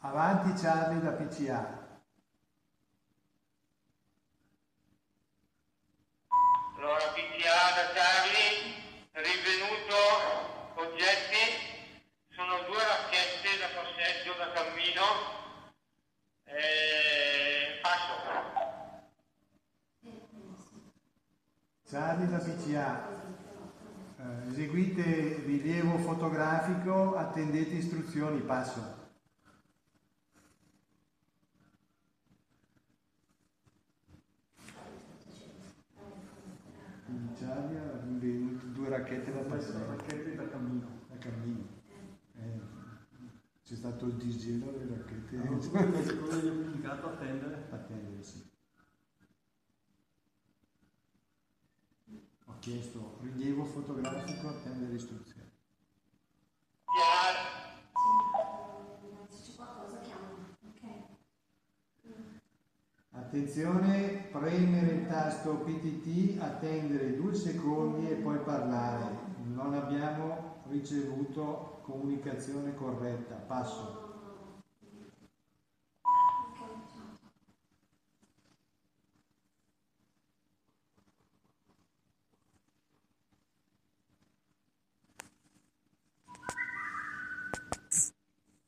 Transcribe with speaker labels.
Speaker 1: Avanti Charlie da PCA.
Speaker 2: Allora, PCA da Charlie, rinvenuto oggetti, sono due racchette da passeggio da cammino, eh, passo.
Speaker 1: Charlie da PCA. Eh, eseguite rilievo fotografico, attendete istruzioni, passo. In Italia due racchette da passeggio.
Speaker 3: racchette da cammino.
Speaker 1: Da cammino. Eh, c'è stato il disgelo delle racchette.
Speaker 3: Quello gli ho indicato attendere.
Speaker 1: Attendere, sì. Ho chiesto rilievo fotografico, attendere istruzioni. Attenzione, premere il tasto PTT, attendere due secondi e poi parlare. Non abbiamo ricevuto comunicazione corretta. Passo.